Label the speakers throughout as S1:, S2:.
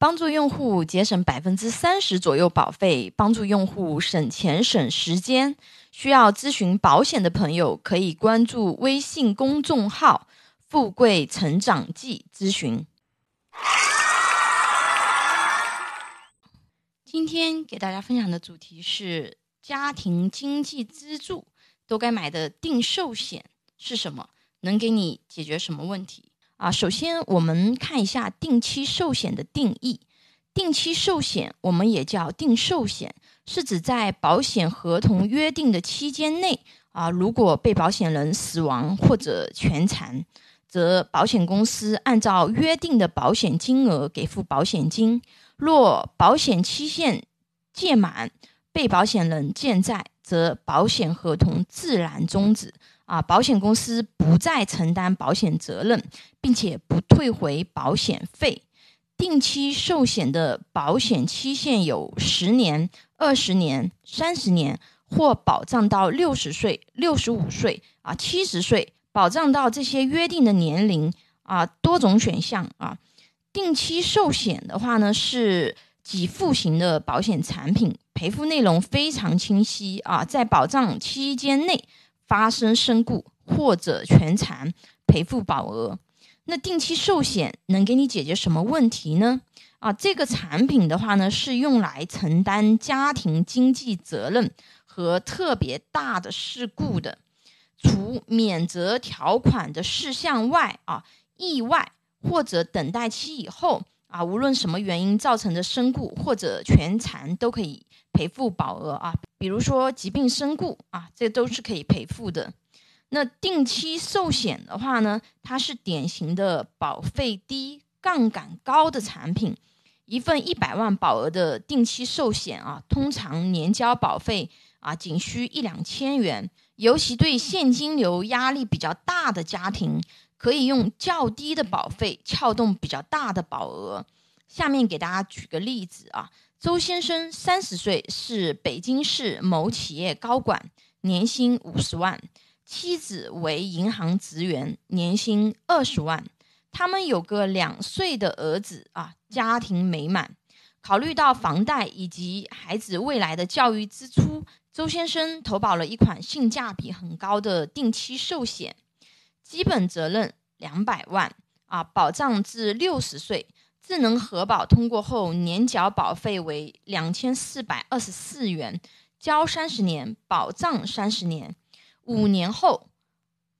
S1: 帮助用户节省百分之三十左右保费，帮助用户省钱省时间。需要咨询保险的朋友，可以关注微信公众号“富贵成长记”咨询。今天给大家分享的主题是家庭经济支柱都该买的定寿险是什么？能给你解决什么问题？啊，首先我们看一下定期寿险的定义。定期寿险我们也叫定寿险，是指在保险合同约定的期间内，啊，如果被保险人死亡或者全残，则保险公司按照约定的保险金额给付保险金。若保险期限届满，被保险人健在，则保险合同自然终止。啊，保险公司不再承担保险责任，并且不退回保险费。定期寿险的保险期限有十年、二十年、三十年，或保障到六十岁、六十五岁、啊七十岁，保障到这些约定的年龄啊，多种选项啊。定期寿险的话呢，是给付型的保险产品，赔付内容非常清晰啊，在保障期间内。发生身故或者全残，赔付保额。那定期寿险能给你解决什么问题呢？啊，这个产品的话呢，是用来承担家庭经济责任和特别大的事故的。除免责条款的事项外，啊，意外或者等待期以后，啊，无论什么原因造成的身故或者全残，都可以。赔付保额啊，比如说疾病身故啊，这都是可以赔付的。那定期寿险的话呢，它是典型的保费低、杠杆高的产品。一份一百万保额的定期寿险啊，通常年交保费啊仅需一两千元。尤其对现金流压力比较大的家庭，可以用较低的保费撬动比较大的保额。下面给大家举个例子啊。周先生三十岁，是北京市某企业高管，年薪五十万；妻子为银行职员，年薪二十万。他们有个两岁的儿子啊，家庭美满。考虑到房贷以及孩子未来的教育支出，周先生投保了一款性价比很高的定期寿险，基本责任两百万啊，保障至六十岁。智能核保通过后，年缴保费为两千四百二十四元，交三十年，保障三十年。五年后，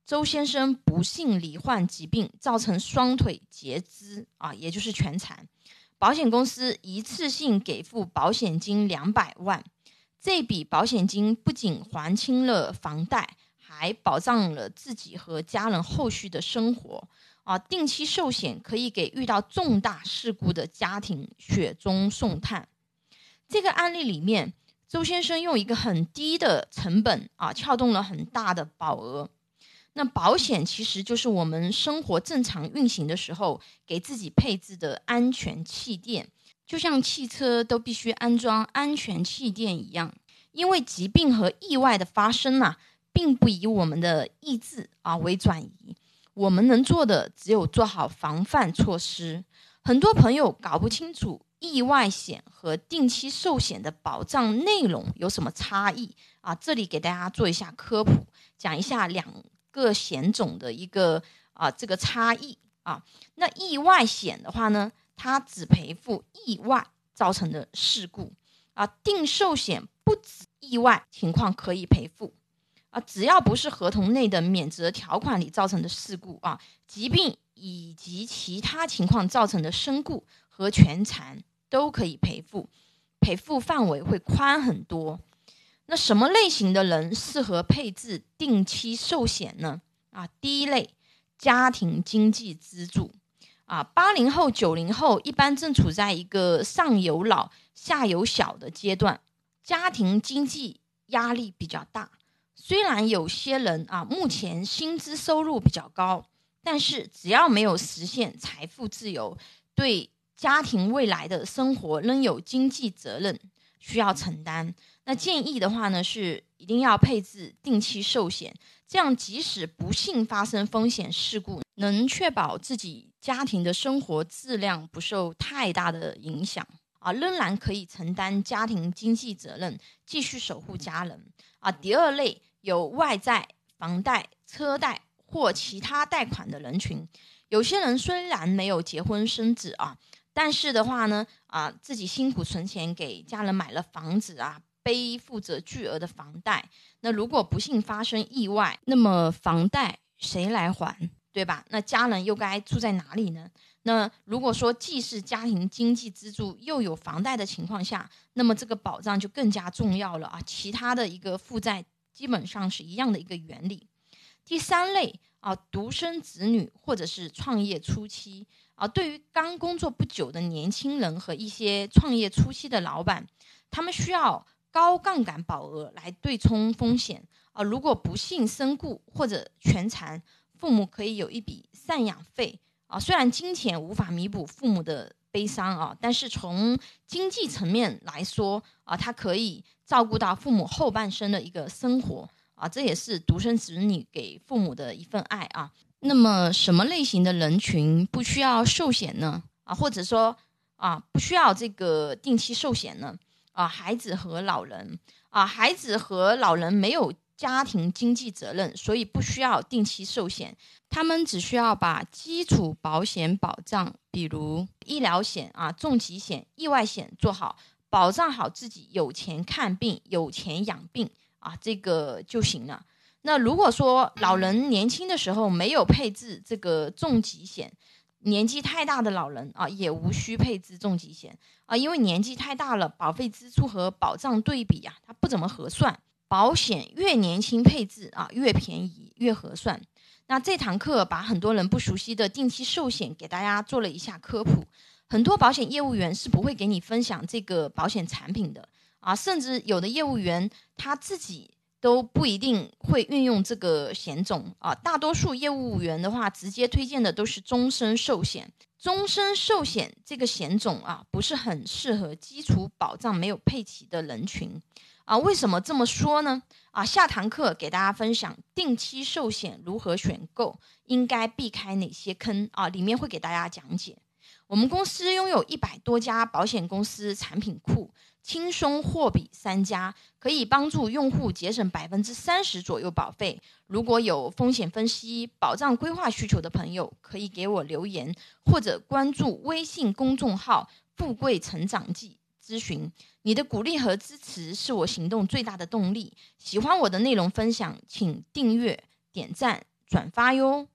S1: 周先生不幸罹患疾病，造成双腿截肢啊，也就是全残。保险公司一次性给付保险金两百万，这笔保险金不仅还清了房贷，还保障了自己和家人后续的生活。啊，定期寿险可以给遇到重大事故的家庭雪中送炭。这个案例里面，周先生用一个很低的成本啊，撬动了很大的保额。那保险其实就是我们生活正常运行的时候给自己配置的安全气垫，就像汽车都必须安装安全气垫一样。因为疾病和意外的发生呢，并不以我们的意志啊为转移。我们能做的只有做好防范措施。很多朋友搞不清楚意外险和定期寿险的保障内容有什么差异啊？这里给大家做一下科普，讲一下两个险种的一个啊这个差异啊。那意外险的话呢，它只赔付意外造成的事故啊。定寿险不止意外情况可以赔付。啊，只要不是合同内的免责条款里造成的事故啊，疾病以及其他情况造成的身故和全残都可以赔付，赔付范围会宽很多。那什么类型的人适合配置定期寿险呢？啊，第一类，家庭经济支柱。啊，八零后、九零后一般正处在一个上有老、下有小的阶段，家庭经济压力比较大。虽然有些人啊，目前薪资收入比较高，但是只要没有实现财富自由，对家庭未来的生活仍有经济责任需要承担。那建议的话呢，是一定要配置定期寿险，这样即使不幸发生风险事故，能确保自己家庭的生活质量不受太大的影响啊，仍然可以承担家庭经济责任，继续守护家人啊。第二类有外债、房贷、车贷或其他贷款的人群，有些人虽然没有结婚生子啊。但是的话呢，啊，自己辛苦存钱给家人买了房子啊，背负着巨额的房贷。那如果不幸发生意外，那么房贷谁来还，对吧？那家人又该住在哪里呢？那如果说既是家庭经济支柱，又有房贷的情况下，那么这个保障就更加重要了啊。其他的一个负债基本上是一样的一个原理。第三类啊，独生子女或者是创业初期。啊，对于刚工作不久的年轻人和一些创业初期的老板，他们需要高杠杆保额来对冲风险啊。如果不幸身故或者全残，父母可以有一笔赡养费啊。虽然金钱无法弥补父母的悲伤啊，但是从经济层面来说啊，它可以照顾到父母后半生的一个生活啊。这也是独生子女给父母的一份爱啊。那么，什么类型的人群不需要寿险呢？啊，或者说啊，不需要这个定期寿险呢？啊，孩子和老人啊，孩子和老人没有家庭经济责任，所以不需要定期寿险。他们只需要把基础保险保障，比如医疗险啊、重疾险、意外险做好，保障好自己有钱看病、有钱养病啊，这个就行了。那如果说老人年轻的时候没有配置这个重疾险，年纪太大的老人啊，也无需配置重疾险啊，因为年纪太大了，保费支出和保障对比啊，它不怎么合算。保险越年轻配置啊，越便宜越合算。那这堂课把很多人不熟悉的定期寿险给大家做了一下科普，很多保险业务员是不会给你分享这个保险产品的啊，甚至有的业务员他自己。都不一定会运用这个险种啊，大多数业务员的话，直接推荐的都是终身寿险。终身寿险这个险种啊，不是很适合基础保障没有配齐的人群啊。为什么这么说呢？啊，下堂课给大家分享定期寿险如何选购，应该避开哪些坑啊？里面会给大家讲解。我们公司拥有一百多家保险公司产品库。轻松货比三家，可以帮助用户节省百分之三十左右保费。如果有风险分析、保障规划需求的朋友，可以给我留言或者关注微信公众号“富贵成长记”咨询。你的鼓励和支持是我行动最大的动力。喜欢我的内容分享，请订阅、点赞、转发哟。